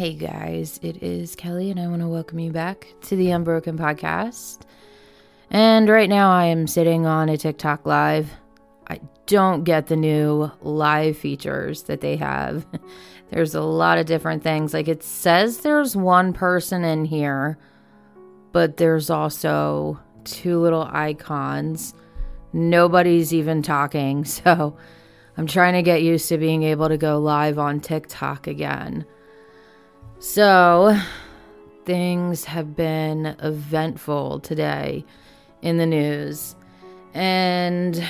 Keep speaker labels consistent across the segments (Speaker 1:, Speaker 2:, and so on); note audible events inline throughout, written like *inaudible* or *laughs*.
Speaker 1: Hey guys, it is Kelly, and I want to welcome you back to the Unbroken Podcast. And right now, I am sitting on a TikTok live. I don't get the new live features that they have. *laughs* There's a lot of different things. Like it says there's one person in here, but there's also two little icons. Nobody's even talking. *laughs* So I'm trying to get used to being able to go live on TikTok again. So things have been eventful today in the news. And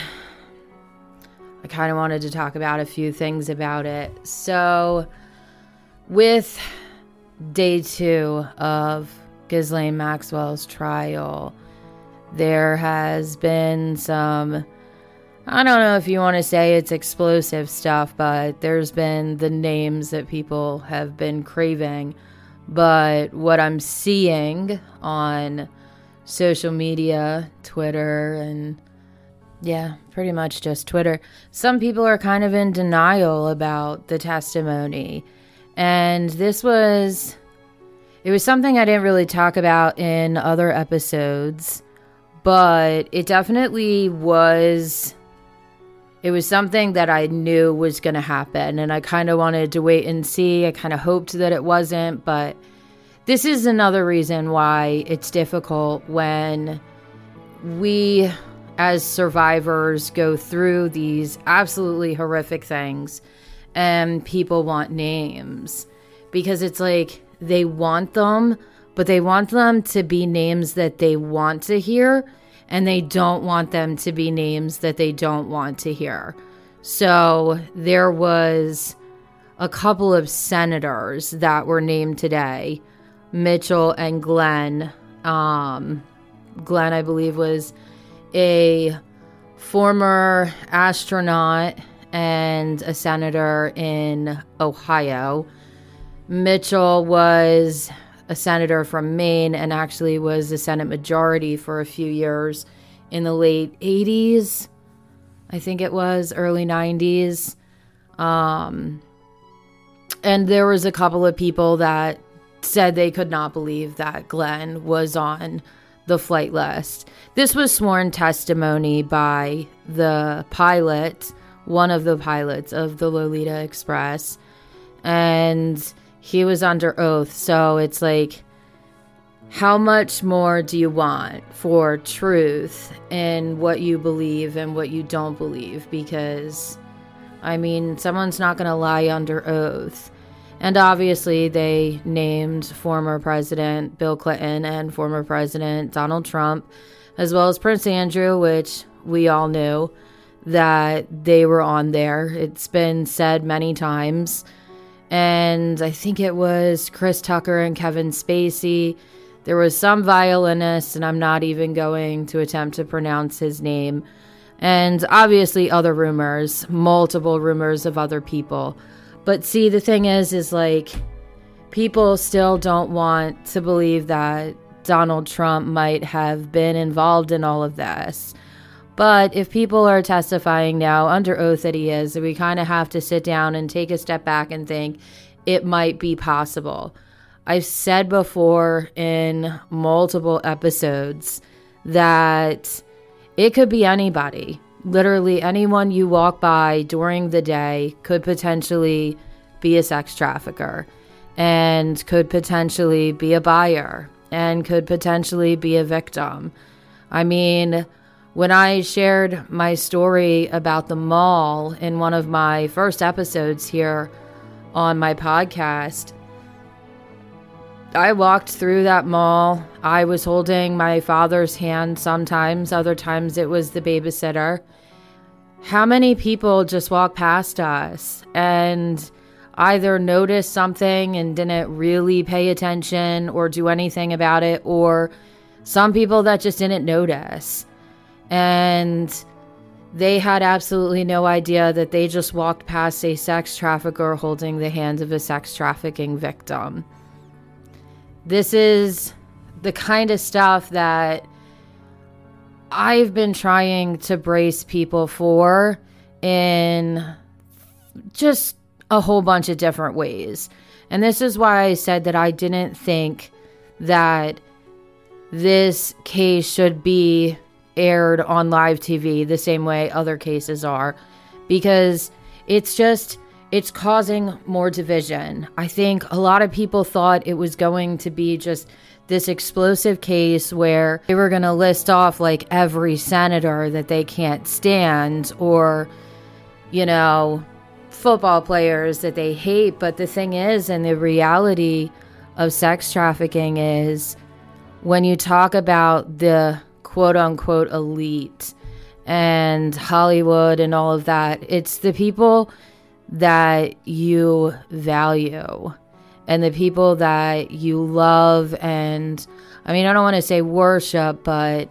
Speaker 1: I kind of wanted to talk about a few things about it. So, with day two of Ghislaine Maxwell's trial, there has been some, I don't know if you want to say it's explosive stuff, but there's been the names that people have been craving. But what I'm seeing on social media, Twitter, and yeah, pretty much just Twitter. Some people are kind of in denial about the testimony. And this was it was something I didn't really talk about in other episodes, but it definitely was it was something that I knew was going to happen and I kind of wanted to wait and see. I kind of hoped that it wasn't, but this is another reason why it's difficult when we as survivors go through these absolutely horrific things and people want names because it's like they want them, but they want them to be names that they want to hear and they don't want them to be names that they don't want to hear. So there was a couple of senators that were named today Mitchell and Glenn. Um, Glenn, I believe, was a former astronaut and a senator in Ohio. Mitchell was a senator from Maine and actually was a Senate majority for a few years in the late 80s. I think it was early 90s. Um, and there was a couple of people that said they could not believe that Glenn was on the flight list. This was sworn testimony by the pilot, one of the pilots of the Lolita Express, and he was under oath. So it's like, how much more do you want for truth in what you believe and what you don't believe? Because, I mean, someone's not going to lie under oath. And obviously, they named former President Bill Clinton and former President Donald Trump, as well as Prince Andrew, which we all knew that they were on there. It's been said many times. And I think it was Chris Tucker and Kevin Spacey. There was some violinist, and I'm not even going to attempt to pronounce his name. And obviously, other rumors, multiple rumors of other people. But see, the thing is, is like people still don't want to believe that Donald Trump might have been involved in all of this. But if people are testifying now under oath that he is, we kind of have to sit down and take a step back and think it might be possible. I've said before in multiple episodes that it could be anybody literally anyone you walk by during the day could potentially be a sex trafficker and could potentially be a buyer and could potentially be a victim. I mean, when I shared my story about the mall in one of my first episodes here on my podcast, I walked through that mall. I was holding my father's hand sometimes, other times it was the babysitter. How many people just walk past us and either noticed something and didn't really pay attention or do anything about it, or some people that just didn't notice. And they had absolutely no idea that they just walked past a sex trafficker holding the hand of a sex trafficking victim. This is the kind of stuff that I've been trying to brace people for in just a whole bunch of different ways. And this is why I said that I didn't think that this case should be aired on live TV the same way other cases are because it's just it's causing more division. I think a lot of people thought it was going to be just this explosive case where they were going to list off like every senator that they can't stand or you know football players that they hate but the thing is and the reality of sex trafficking is when you talk about the quote unquote elite and Hollywood and all of that, it's the people that you value and the people that you love. And I mean, I don't want to say worship, but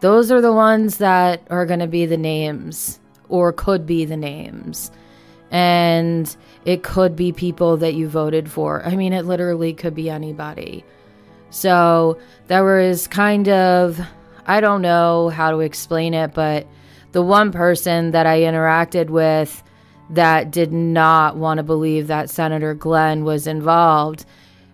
Speaker 1: those are the ones that are going to be the names or could be the names. And it could be people that you voted for. I mean, it literally could be anybody. So there was kind of, I don't know how to explain it, but the one person that I interacted with that did not want to believe that Senator Glenn was involved,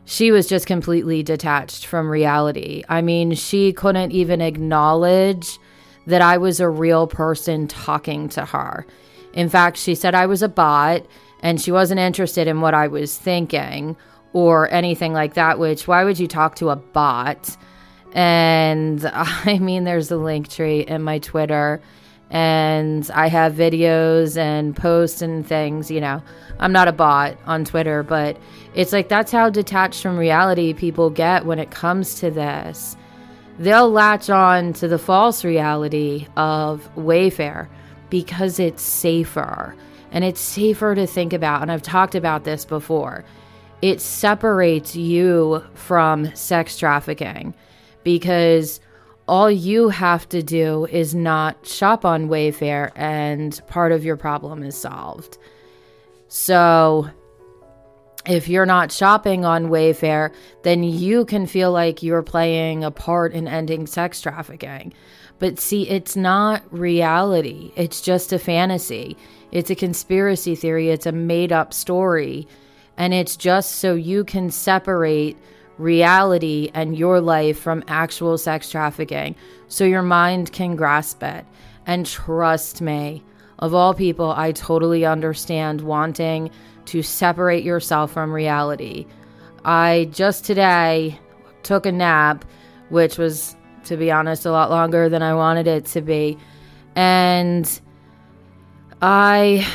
Speaker 1: she was just completely detached from reality. I mean, she couldn't even acknowledge that I was a real person talking to her. In fact, she said I was a bot and she wasn't interested in what I was thinking or anything like that, which why would you talk to a bot? And *laughs* I mean, there's a link tree in my Twitter and I have videos and posts and things, you know. I'm not a bot on Twitter, but it's like that's how detached from reality people get when it comes to this. They'll latch on to the false reality of Wayfair because it's safer and it's safer to think about. And I've talked about this before. It separates you from sex trafficking because all you have to do is not shop on Wayfair and part of your problem is solved. So, if you're not shopping on Wayfair, then you can feel like you're playing a part in ending sex trafficking. But see, it's not reality. It's just a fantasy. It's a conspiracy theory. It's a made up story. And it's just so you can separate reality and your life from actual sex trafficking so your mind can grasp it. And trust me, of all people, I totally understand wanting to separate yourself from reality. I just today took a nap, which was, to be honest, a lot longer than I wanted it to be. And I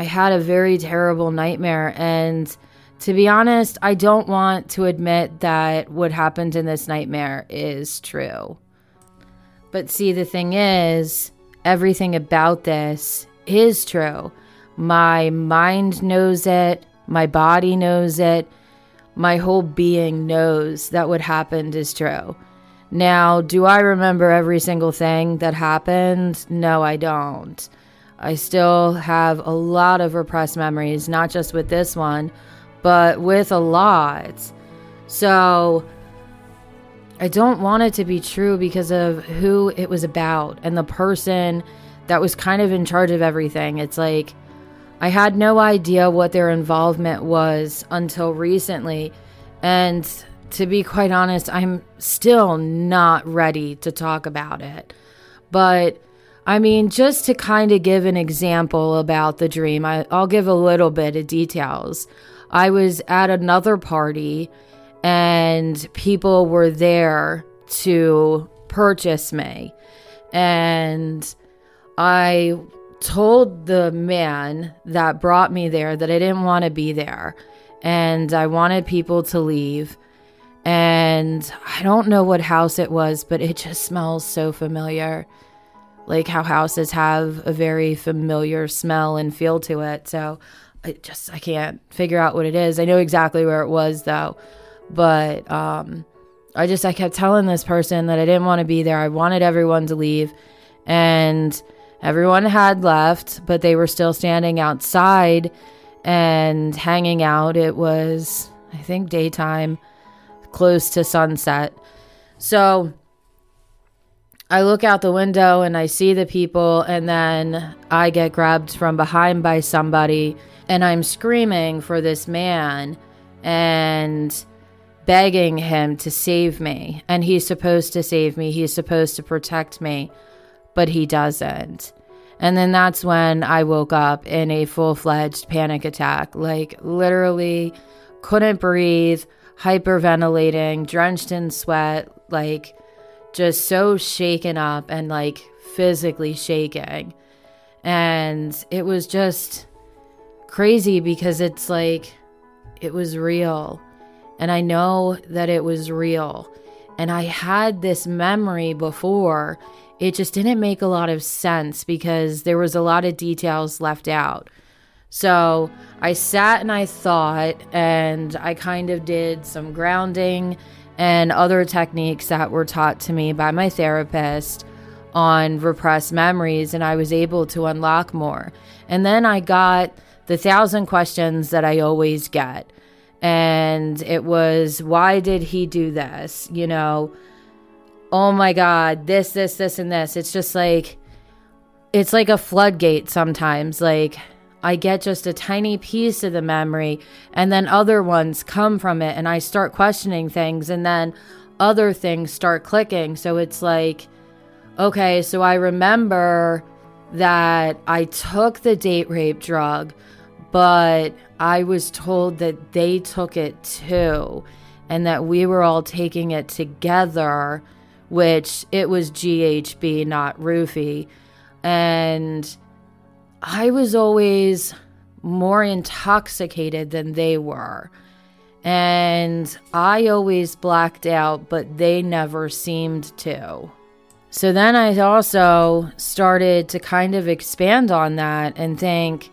Speaker 1: I had a very terrible nightmare and to be honest, I don't want to admit that what happened in this nightmare is true. But see, the thing is, everything about this is true. My mind knows it, my body knows it, my whole being knows that what happened is true. Now, do I remember every single thing that happened? No, I don't. I still have a lot of repressed memories, not just with this one but with a lot. So I don't want it to be true because of who it was about and the person that was kind of in charge of everything. It's like I had no idea what their involvement was until recently. And to be quite honest, I'm still not ready to talk about it. But I mean, just to kind of give an example about the dream, I, will give a little bit of details. I was at another party and people were there to purchase me. And I told the man that brought me there that I didn't want to be there and I wanted people to leave. And I don't know what house it was, but it just smells so familiar. Like how houses have a very familiar smell and feel to it. So I just I can't figure out what it is. I know exactly where it was though, but um, I just I kept telling this person that I didn't want to be there. I wanted everyone to leave, and everyone had left, but they were still standing outside and hanging out. It was I think daytime, close to sunset. So I look out the window and I see the people, and then I get grabbed from behind by somebody, and I'm screaming for this man and begging him to save me. And he's supposed to save me, he's supposed to protect me, but he doesn't. And then that's when I woke up in a full fledged panic attack. Like, literally, couldn't breathe, hyperventilating, drenched in sweat, like, just so shaken up and like physically shaking. And it was just crazy because it's like, it was real. And I know that it was real. And I had this memory before it just didn't make a lot of sense because there was a lot of details left out. So I sat and I thought, and I kind of did some grounding and other techniques that were taught to me by my therapist on repressed memories, and I was able to unlock more. And then I got the thousand questions that I always get. And it was, why did he do this? You know, oh my God, this, this, this, and this. It's just like, it's like a floodgate sometimes. Like, I get just a tiny piece of the memory, and then other ones come from it, and I start questioning things, and then other things start clicking. So it's like, okay, so I remember that I took the date rape drug, but I was told that they took it too, and that we were all taking it together which it was GHB, not roofie. And I was always more intoxicated than they were. And I always blacked out, but they never seemed to. So then I also started to kind of expand on that and think,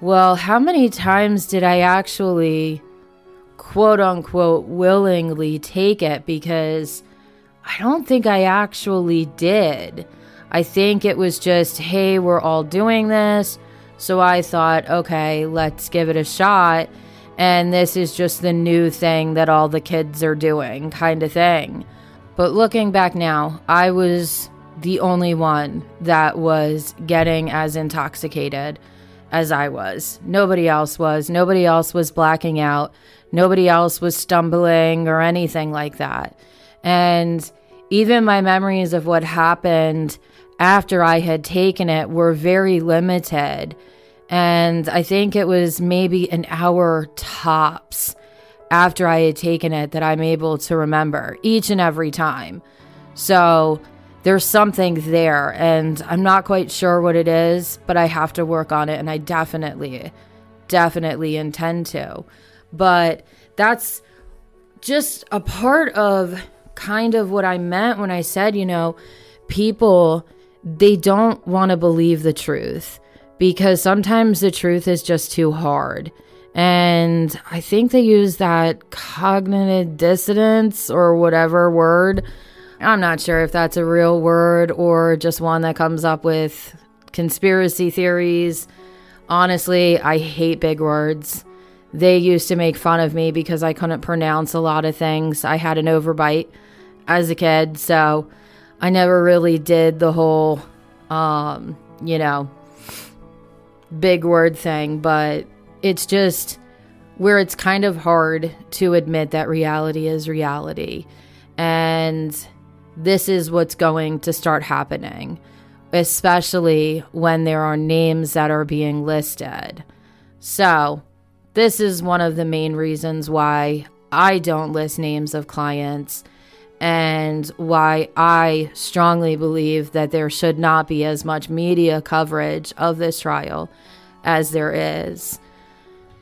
Speaker 1: well, how many times did I actually, quote unquote, willingly take it? Because I don't think I actually did. I think it was just, hey, we're all doing this. So I thought, okay, let's give it a shot. And this is just the new thing that all the kids are doing, kind of thing. But looking back now, I was the only one that was getting as intoxicated as I was. Nobody else was. Nobody else was blacking out. Nobody else was stumbling or anything like that. And even my memories of what happened after I had taken it were very limited. And I think it was maybe an hour tops after I had taken it that I'm able to remember each and every time. So there's something there, and I'm not quite sure what it is, but I have to work on it, and I definitely, definitely intend to. But that's just a part of kind of what I meant when I said, you know, people, they don't want to believe the truth because sometimes the truth is just too hard. And I think they use that cognitive dissonance or whatever word. I'm not sure if that's a real word or just one that comes up with conspiracy theories. Honestly, I hate big words. They used to make fun of me because I couldn't pronounce a lot of things. I had an overbite as a kid, so I never really did the whole, um, you know, big word thing, but it's just where it's kind of hard to admit that reality is reality. And this is what's going to start happening, especially when there are names that are being listed. So, this is one of the main reasons why I don't list names of clients and why I strongly believe that there should not be as much media coverage of this trial as there is.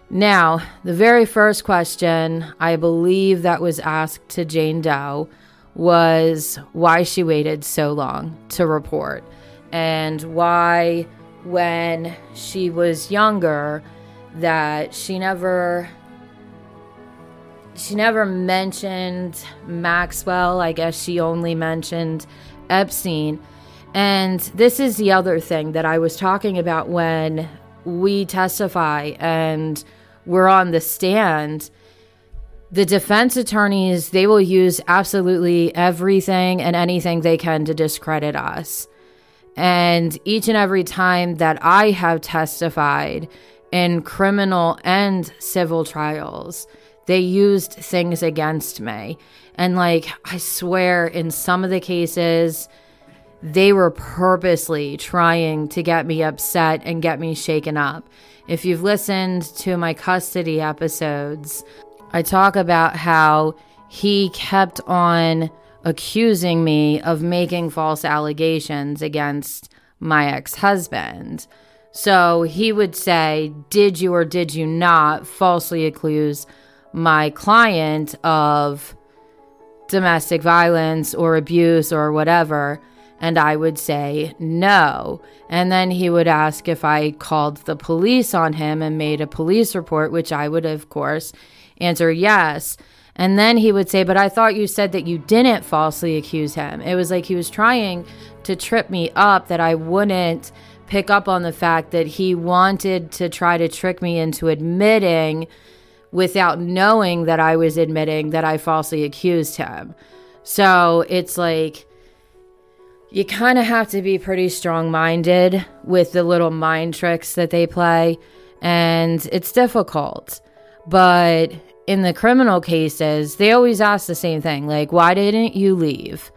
Speaker 1: Now, the very first question I believe that was asked to Jane Doe was why she waited so long to report and why when she was younger that she never she never mentioned Maxwell. I guess she only mentioned Epstein. And this is the other thing that I was talking about when we testify and we're on the stand. The defense attorneys, they will use absolutely everything and anything they can to discredit us. And each and every time that I have testified in criminal and civil trials, they used things against me. And like, I swear, in some of the cases, they were purposely trying to get me upset and get me shaken up. If you've listened to my custody episodes, I talk about how he kept on accusing me of making false allegations against my ex husband. So he would say, Did you or did you not falsely accuse my client of domestic violence or abuse or whatever? And I would say no. And then he would ask if I called the police on him and made a police report, which I would, of course, answer yes. And then he would say, But I thought you said that you didn't falsely accuse him. It was like he was trying to trip me up that I wouldn't pick up on the fact that he wanted to try to trick me into admitting without knowing that I was admitting that I falsely accused him. So it's like you kind of have to be pretty strong minded with the little mind tricks that they play, and it's difficult. But in the criminal cases, they always ask the same thing like, why didn't you leave?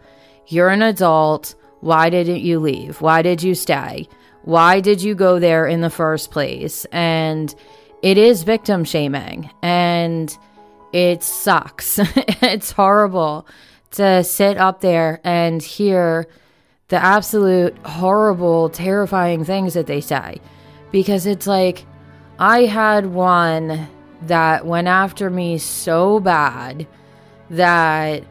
Speaker 1: You're an adult. Why didn't you leave? Why did you stay? Why did you go there in the first place? And it is victim shaming and it sucks. *laughs* it's horrible to sit up there and hear the absolute horrible, terrifying things that they say. Because it's like, I had one that went after me so bad that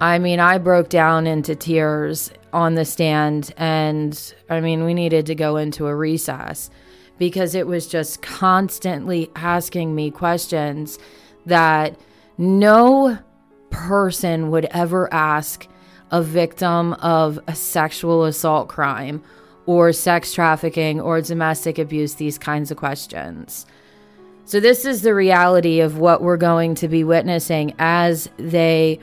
Speaker 1: I mean, I broke down into tears on the stand, and I mean, we needed to go into a recess because it was just constantly asking me questions that no person would ever ask a victim of a sexual assault crime or sex trafficking or domestic abuse, these kinds of questions. So, this is the reality of what we're going to be witnessing as they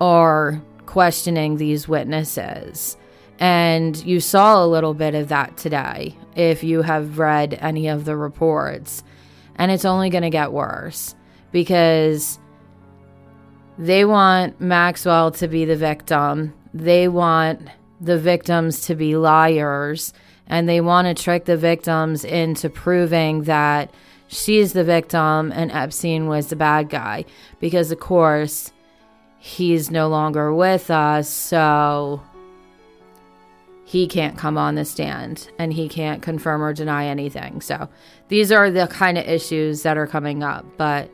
Speaker 1: are questioning these witnesses. And you saw a little bit of that today if you have read any of the reports. And it's only going to get worse because they want Maxwell to be the victim. They want the victims to be liars. And they want to trick the victims into proving that she's the victim and Epstein was the bad guy. Because, of course, he's no longer with us. So he can't come on the stand and he can't confirm or deny anything. So these are the kind of issues that are coming up. But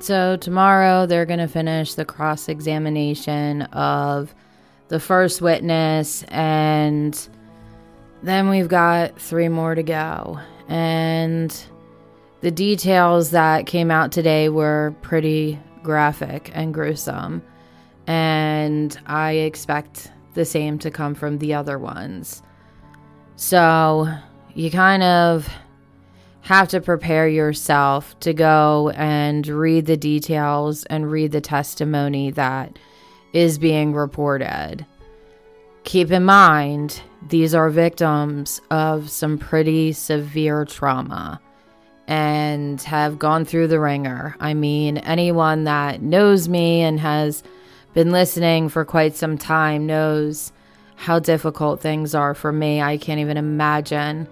Speaker 1: so tomorrow they're going to finish the cross examination of the first witness and then we've got three more to go. And the details that came out today were pretty graphic and gruesome. And I expect the same to come from the other ones. So you kind of have to prepare yourself to go and read the details and read the testimony that is being reported. Keep in mind, these are victims of some pretty severe trauma and have gone through the ringer. I mean, anyone that knows me and has been listening for quite some time knows how difficult things are for me. I can't even imagine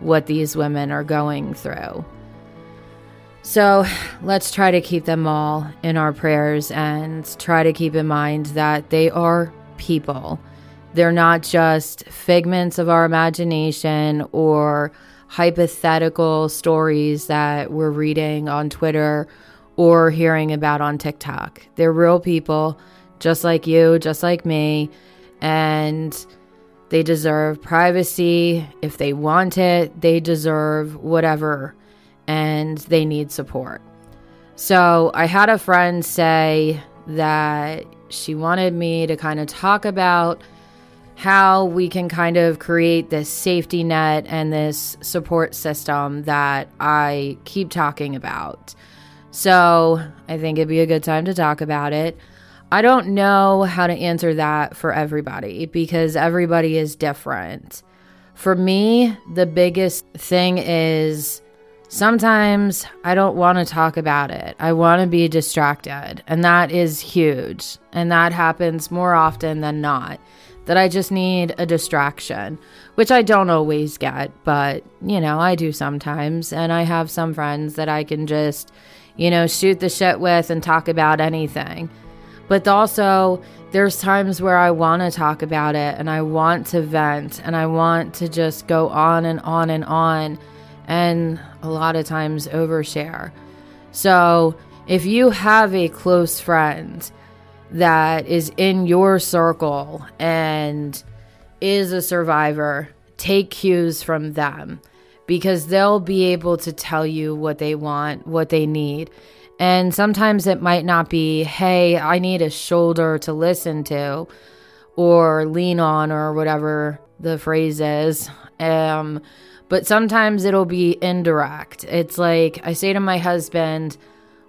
Speaker 1: what these women are going through. So let's try to keep them all in our prayers and try to keep in mind that they are people. They're not just figments of our imagination or hypothetical stories that we're reading on Twitter or hearing about on TikTok. They're real people just like you, just like me, and they deserve privacy. If they want it, they deserve whatever, and they need support. So, I had a friend say that she wanted me to kind of talk about how we can kind of create this safety net and this support system that I keep talking about. So I think it'd be a good time to talk about it. I don't know how to answer that for everybody because everybody is different. For me, the biggest thing is sometimes I don't want to talk about it. I want to be distracted. And that is huge. And that happens more often than not. That I just need a distraction, which I don't always get, but you know, I do sometimes. And I have some friends that I can just, you know, shoot the shit with and talk about anything. But also, there's times where I want to talk about it and I want to vent and I want to just go on and on and on and a lot of times overshare. So, if you have a close friend that is in your circle and is a survivor, take cues from them because they'll be able to tell you what they want, what they need. And sometimes it might not be, hey, I need a shoulder to listen to or lean on or whatever the phrase is. Um, but sometimes it'll be indirect. It's like I say to my husband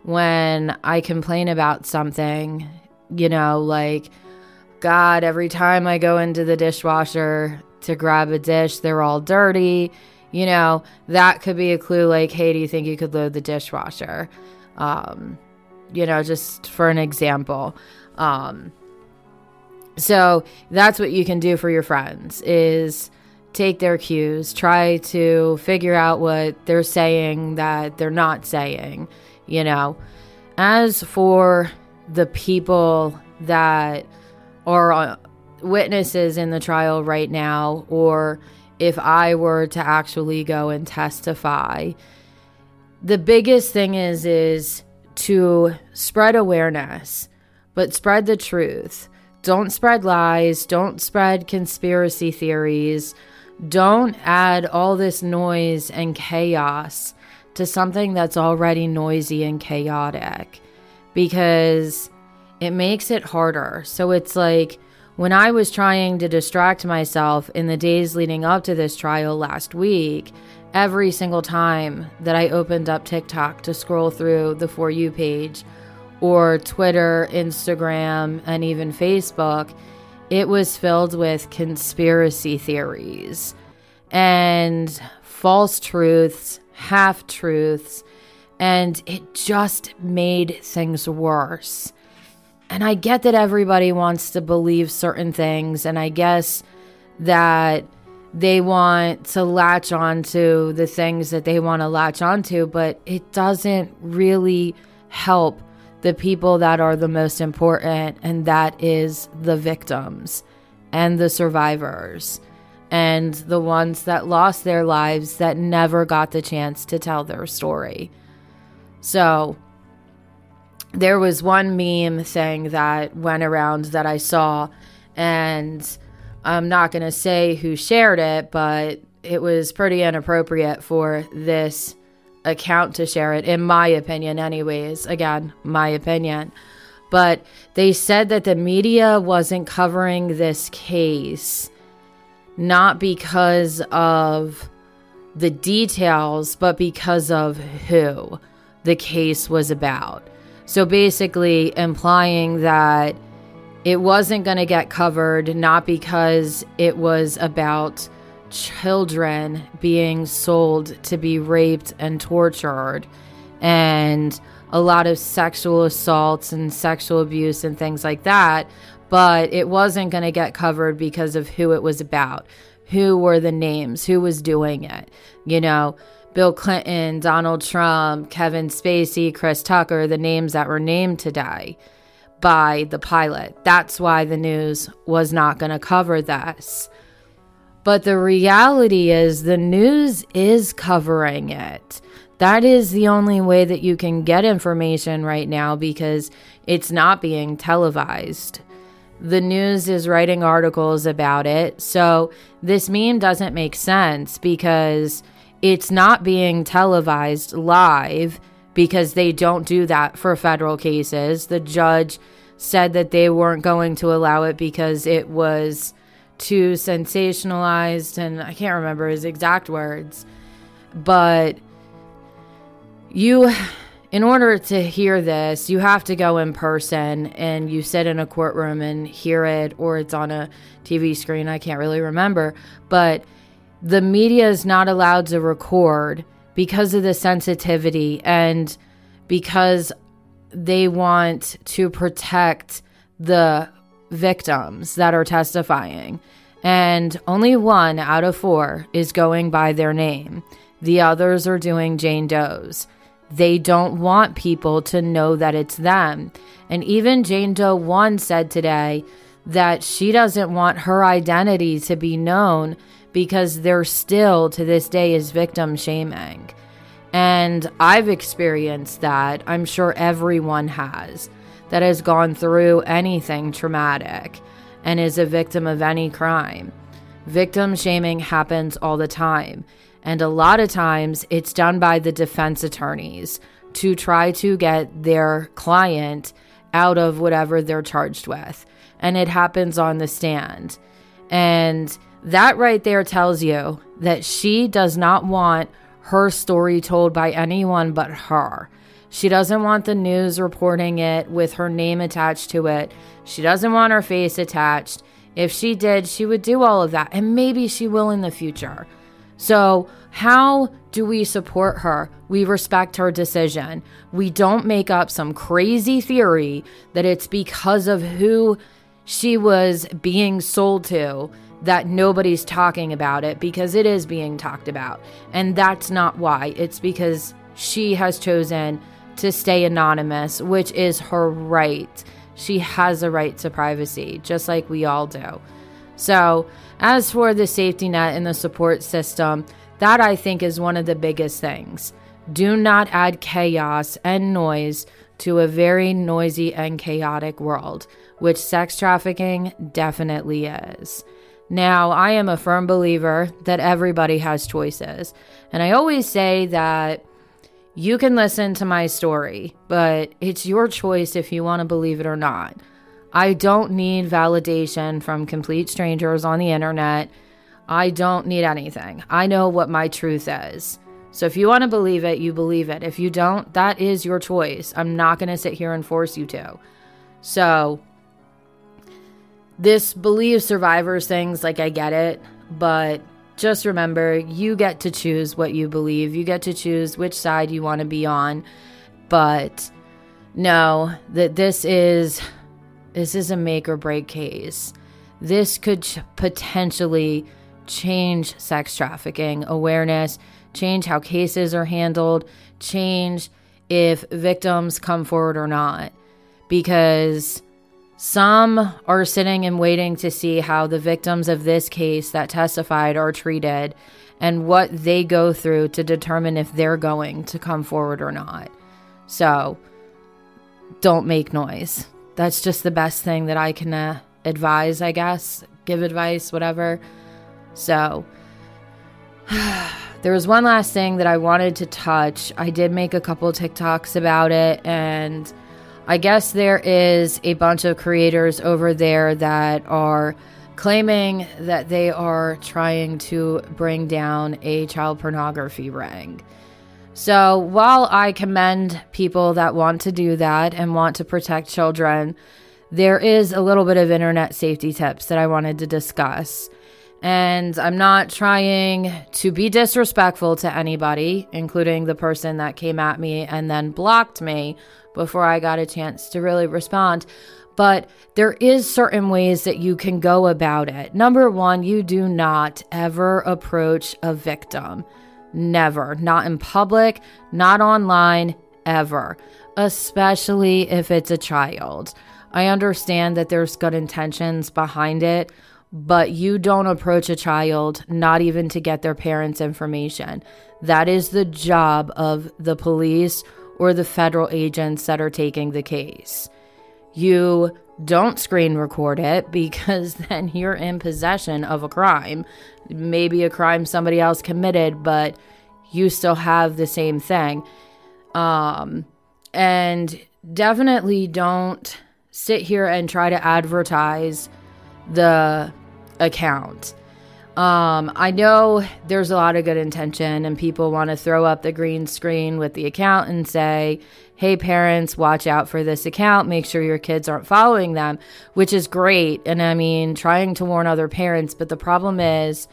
Speaker 1: when I complain about something, you know, like, God, every time I go into the dishwasher to grab a dish, they're all dirty. You know, that could be a clue like, hey, do you think you could load the dishwasher? Um, you know, just for an example. Um, so that's what you can do for your friends is take their cues, try to figure out what they're saying that they're not saying, you know. As for the people that are uh, witnesses in the trial right now, or if I were to actually go and testify, the biggest thing is is to spread awareness, but spread the truth. Don't spread lies, don't spread conspiracy theories. Don't add all this noise and chaos to something that's already noisy and chaotic because it makes it harder. So it's like when I was trying to distract myself in the days leading up to this trial last week, every single time that I opened up TikTok to scroll through the For You page or Twitter, Instagram, and even Facebook, it was filled with conspiracy theories and false truths, half truths, and it just made things worse. And I get that everybody wants to believe certain things, and I guess that they want to latch on to the things that they want to latch onto, but it doesn't really help the people that are the most important, and that is the victims and the survivors and the ones that lost their lives that never got the chance to tell their story. So, there was one meme thing that went around that I saw, and I'm not going to say who shared it, but it was pretty inappropriate for this account to share it, in my opinion, anyways. Again, my opinion. But they said that the media wasn't covering this case not because of the details, but because of who the case was about. So basically, implying that it wasn't going to get covered, not because it was about children being sold to be raped and tortured and a lot of sexual assaults and sexual abuse and things like that, but it wasn't going to get covered because of who it was about. Who were the names? Who was doing it? You know, Bill Clinton, Donald Trump, Kevin Spacey, Chris Tucker, the names that were named today by the pilot. That's why the news was not going to cover this. But the reality is, the news is covering it. That is the only way that you can get information right now because it's not being televised. The news is writing articles about it. So this meme doesn't make sense because it's not being televised live because they don't do that for federal cases. The judge said that they weren't going to allow it because it was too sensationalized and I can't remember his exact words. But you in order to hear this, you have to go in person and you sit in a courtroom and hear it, or it's on a TV screen. I can't really remember. But the media is not allowed to record because of the sensitivity and because they want to protect the victims that are testifying. And only one out of four is going by their name. The others are doing Jane Doe's. They don't want people to know that it's them. And even Jane Doe 1 said today that she doesn't want her identity to be known because there still to this day is victim shaming. And I've experienced that. I'm sure everyone has that has gone through anything traumatic and is a victim of any crime. Victim shaming happens all the time. And a lot of times it's done by the defense attorneys to try to get their client out of whatever they're charged with. And it happens on the stand. And that right there tells you that she does not want her story told by anyone but her. She doesn't want the news reporting it with her name attached to it. She doesn't want her face attached. If she did, she would do all of that. And maybe she will in the future. So, how do we support her? We respect her decision. We don't make up some crazy theory that it's because of who she was being sold to that nobody's talking about it because it is being talked about. And that's not why. It's because she has chosen to stay anonymous, which is her right. She has a right to privacy, just like we all do. So, as for the safety net and the support system, that I think is one of the biggest things. Do not add chaos and noise to a very noisy and chaotic world, which sex trafficking definitely is. Now, I am a firm believer that everybody has choices. And I always say that you can listen to my story, but it's your choice if you want to believe it or not. I don't need validation from complete strangers on the internet I don't need anything. I know what my truth is. So if you want to believe it, you believe it. If you don't, that is your choice. I'm not going to sit here and force you to. So this believe survivors things, like I get it, but just remember you get to choose what you believe. You get to choose which side you want to be on. But know that this is this is a make or break case. This could ch- potentially change sex trafficking awareness, change how cases are handled, change if victims come forward or not. Because some are sitting and waiting to see how the victims of this case that testified are treated and what they go through to determine if they're going to come forward or not. So, don't make noise. That's just the best thing that I can uh, advise, I guess, give advice, whatever. So, *sighs* there was one last thing that I wanted to touch. I did make a couple TikToks about it, and I guess there is a bunch of creators over there that are claiming that they are trying to bring down a child pornography ring. So, while I commend people that want to do that and want to protect children, there is a little bit of internet safety tips that I wanted to discuss. And I'm not trying to be disrespectful to anybody, including the person that came at me and then blocked me before I got a chance to really respond. But there is certain ways that you can go about it. Number 1, you do not ever approach a victim. Never. Not in public, not online, ever. Especially if it's a child. I understand that there's good intentions behind it, but you don't approach a child, not even to get their parents' information. That is the job of the police or the federal agents that are taking the case. You don't screen record it *laughs* because then you're in possession of a crime. Maybe a crime somebody else committed, but you still have the same thing. Um, and definitely don't sit here and try to advertise the account. Um, I know there's a lot of good intention, and people want to throw up the green screen with the account and say, hey, parents, watch out for this account. Make sure your kids aren't following them, which is great. And I mean, trying to warn other parents. But the problem is,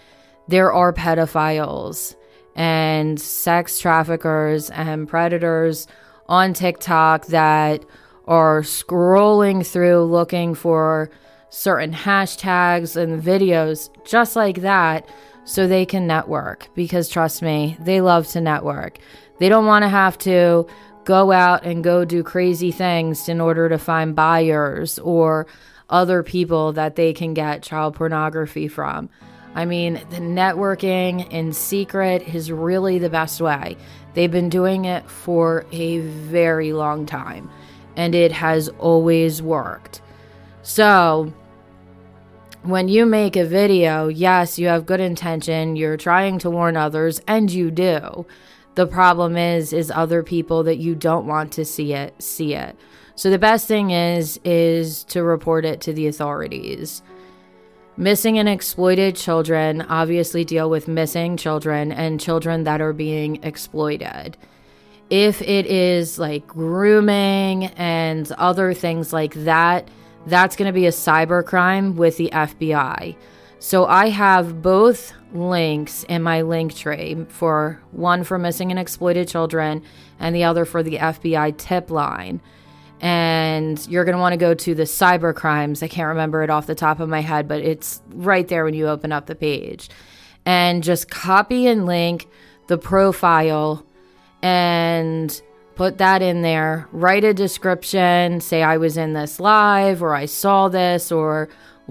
Speaker 1: there are pedophiles and sex traffickers and predators on TikTok that are scrolling through looking for certain hashtags and videos just like that so they can network because trust me, they love to network. They don't want to have to go out and go do crazy things in order to find buyers or other people that they can get child pornography from. I mean, the networking in secret is really the best way. They've been doing it for a very long time and it has always worked. So, when you make a video, yes, you have good intention, you're trying to warn others, and you do. The problem is is other people that you don't want to see it see it. So the best thing is is to report it to the authorities. Missing and exploited children obviously deal with missing children and children that are being exploited. If it is like grooming and other things like that, that's going to be a cyber crime with the FBI. So I have both links in my link tree for one for missing and exploited children and the other for the FBI tip line. And you're going to want to go to the cyber crimes. I can't remember it off the top of my head, but it's right there when you open up the page. And just copy and link the profile and put that in there. Write a description, say I was in this live or I saw this or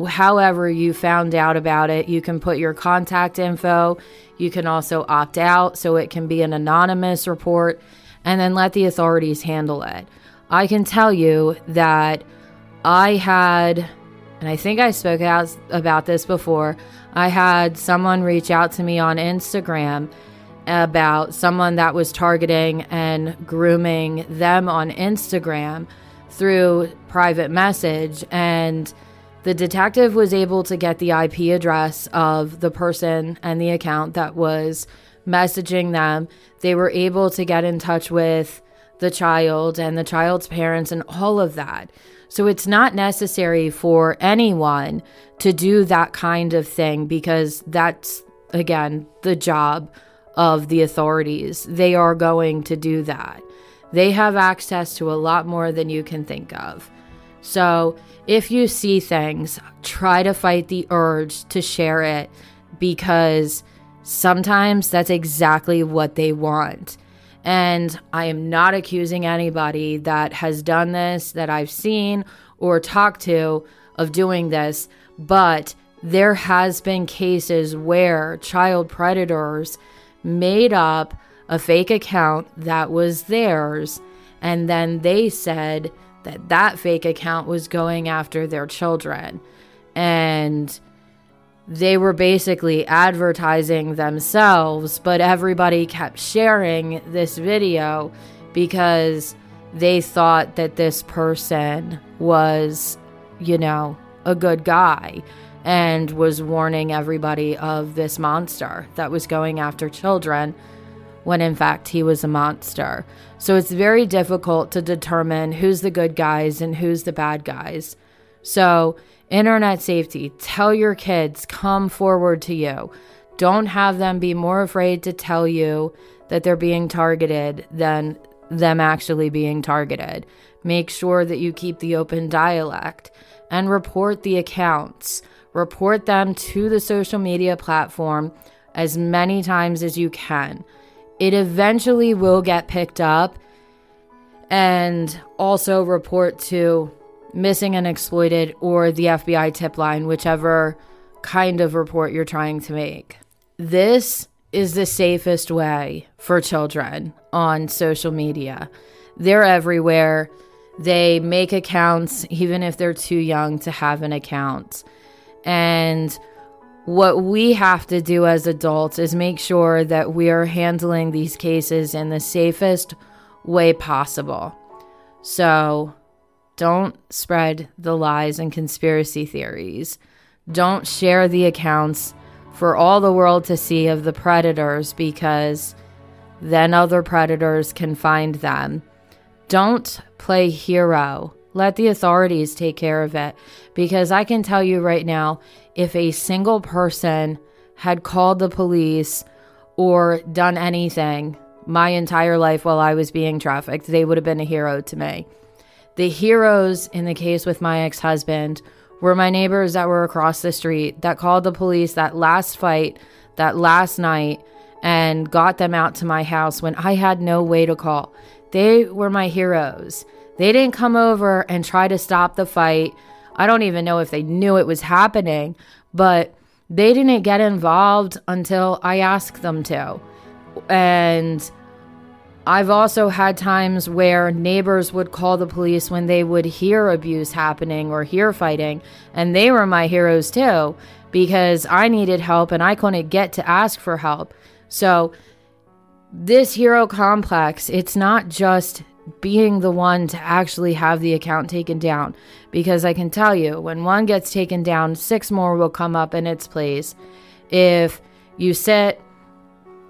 Speaker 1: however you found out about it. You can put your contact info. You can also opt out so it can be an anonymous report and then let the authorities handle it. I can tell you that I had, and I think I spoke out about this before, I had someone reach out to me on Instagram about someone that was targeting and grooming them on Instagram through private message and the detective was able to get the IP address of the person and the account that was messaging them. They were able to get in touch with the child and the child's parents and all of that. So it's not necessary for anyone to do that kind of thing because that's, again, the job of the authorities. They are going to do that. They have access to a lot more than you can think of. So if you see things, try to fight the urge to share it because sometimes that's exactly what they want. And I am not accusing anybody that has done this, that I've seen or talked to, of doing this, but there has been cases where child predators made up a fake account that was theirs. And then they said that that fake account was going after their children. And they were basically advertising themselves but everybody kept sharing this video because they thought that this person was you know a good guy and was warning everybody of this monster that was going after children when in fact he was a monster. So it's very difficult to determine who's the good guys and who's the bad guys. So, internet safety, tell your kids, come forward to you. Don't have them be more afraid to tell you that they're being targeted than them actually being targeted. Make sure that you keep the open dialect and report the accounts. Report them to the social media platform as many times as you can it eventually will get picked up and also report to missing and exploited or the FBI tip line, whichever kind of report you're trying to make. This is the safest way for children on social media. They're everywhere. They make accounts even if they're too young to have an account. And what we have to do as adults is make sure that we are handling these cases in the safest way possible. So don't spread the lies and conspiracy theories. Don't share the accounts for all the world to see of the predators because then other predators can find them. Don't play hero. Let the authorities take care of it. Because I can tell you right now, if a single person had called the police or done anything my entire life while I was being trafficked, they would have been a hero to me. The heroes in the case with my ex husband were my neighbors that were across the street that called the police that last fight, that last night, and got them out to my house when I had no way to call. They were my heroes. They didn't come over and try to stop the fight. I don't even know if they knew it was happening, but they didn't get involved until I asked them to. And I've also had times where neighbors would call the police when they would hear abuse happening or hear fighting, and they were my heroes too because I needed help and I couldn't get to ask for help. So, this hero complex, it's not just being the one to actually have the account taken down because I can tell you when one gets taken down, six more will come up in its place. If you sit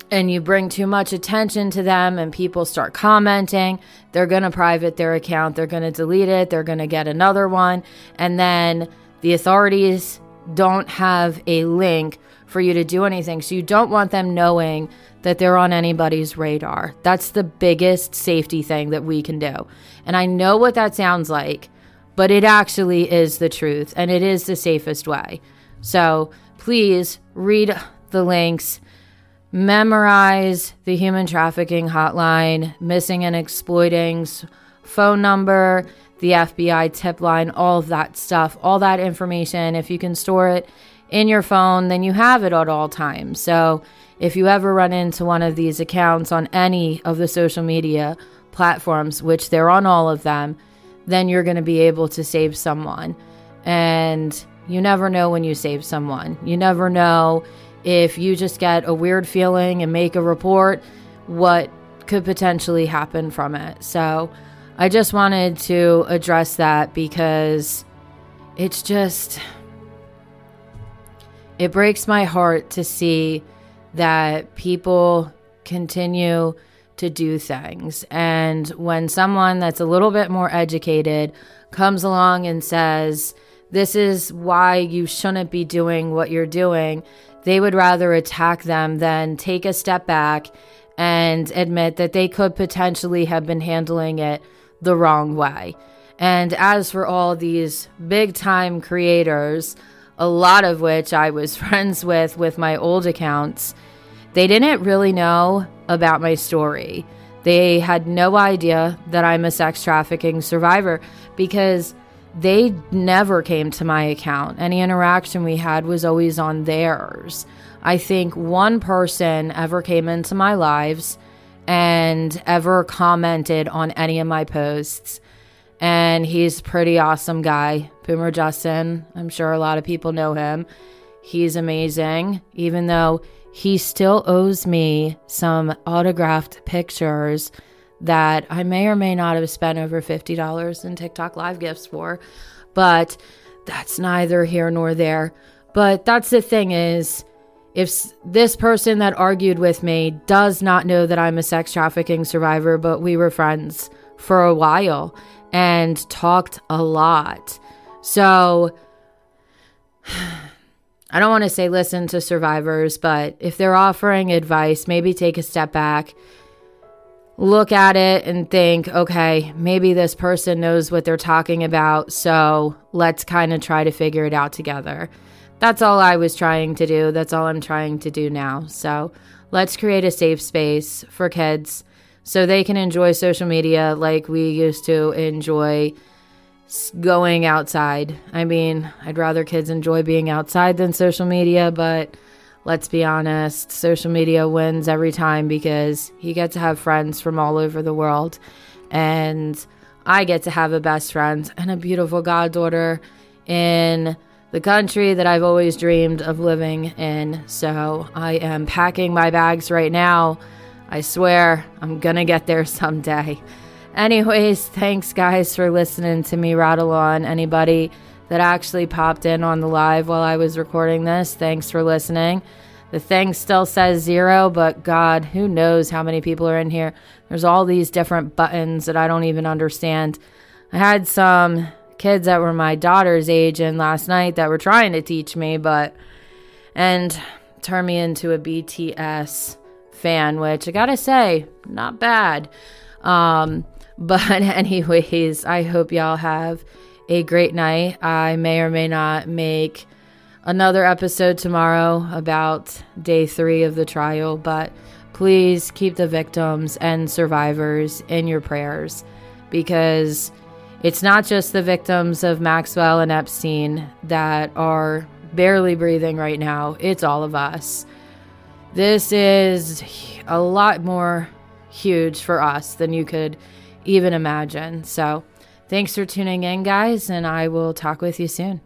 Speaker 1: and you bring too much attention to them and people start commenting, they're going to private their account, they're going to delete it, they're going to get another one, and then the authorities don't have a link for you to do anything. So you don't want them knowing that they're on anybody's radar. That's the biggest safety thing that we can do. And I know what that sounds like, but it actually is the truth and it is the safest way. So please read the links, memorize the human trafficking hotline, missing and exploiting's phone number, the FBI tip line, all of that stuff, all that information. If you can store it in your phone, then you have it at all times. So if you ever run into one of these accounts on any of the social media platforms, which they're on all of them, then you're going to be able to save someone. And you never know when you save someone. You never know if you just get a weird feeling and make a report, what could potentially happen from it. So I just wanted to address that because it's just, it breaks my heart to see that people continue to do things. And when someone that's a little bit more educated comes along and says, This is why you shouldn't be doing what you're doing, they would rather attack them than take a step back and admit that they could potentially have been handling it the wrong way. And as for all these big time creators, a lot of which I was *laughs* friends with with my old accounts, they didn't really know about my story. They had no idea that I'm a sex trafficking survivor because they never came to my account. Any interaction we had was always on theirs. I think one person ever came into my lives and ever commented on any of my posts and he's pretty awesome guy. Boomer Justin, I'm sure a lot of people know him. He's amazing, even though he still owes me some autographed pictures that I may or may not have spent over $50 in TikTok live gifts for, but that's neither here nor there. But that's the thing is, if this person that argued with me does not know that I'm a sex trafficking survivor, but we were friends for a while and talked a lot. So *sighs* I don't want to say listen to survivors, but if they're offering advice, maybe take a step back, look at it and think, okay, maybe this person knows what they're talking about. So let's kind of try to figure it out together. That's all I was trying to do. That's all I'm trying to do now. So let's create a safe space for kids so they can enjoy social media like we used to enjoy going outside. I mean, I'd rather kids enjoy being outside than social media, but let's be honest, social media wins every time because you get to have friends from all over the world. And I get to have a best friend and a beautiful goddaughter in the country that I've always dreamed of living in. So I am packing my bags right now I swear I'm gonna get there *laughs* someday. Anyways, *laughs* thanks guys for listening to me rattle on. Anybody that actually popped in on the live while I was recording this. Thanks for listening. The thing still says zero, but God, who knows how many people are in here? There's all these different buttons that I don't even understand. I had some kids that were my daughter's age in last night that were trying to teach me, but and turn me into a BTS fan, which I gotta say, not bad. Um, *laughs* but, anyways, I hope y'all have a great night. I may or may not make another episode tomorrow about day three of the trial, but please keep the victims and survivors in your prayers because it's not just the victims of Maxwell and Epstein that are barely breathing right now, it's all of us. This is a lot more huge for us than you could even imagine. So, thanks for tuning in, guys, and I will talk with you soon.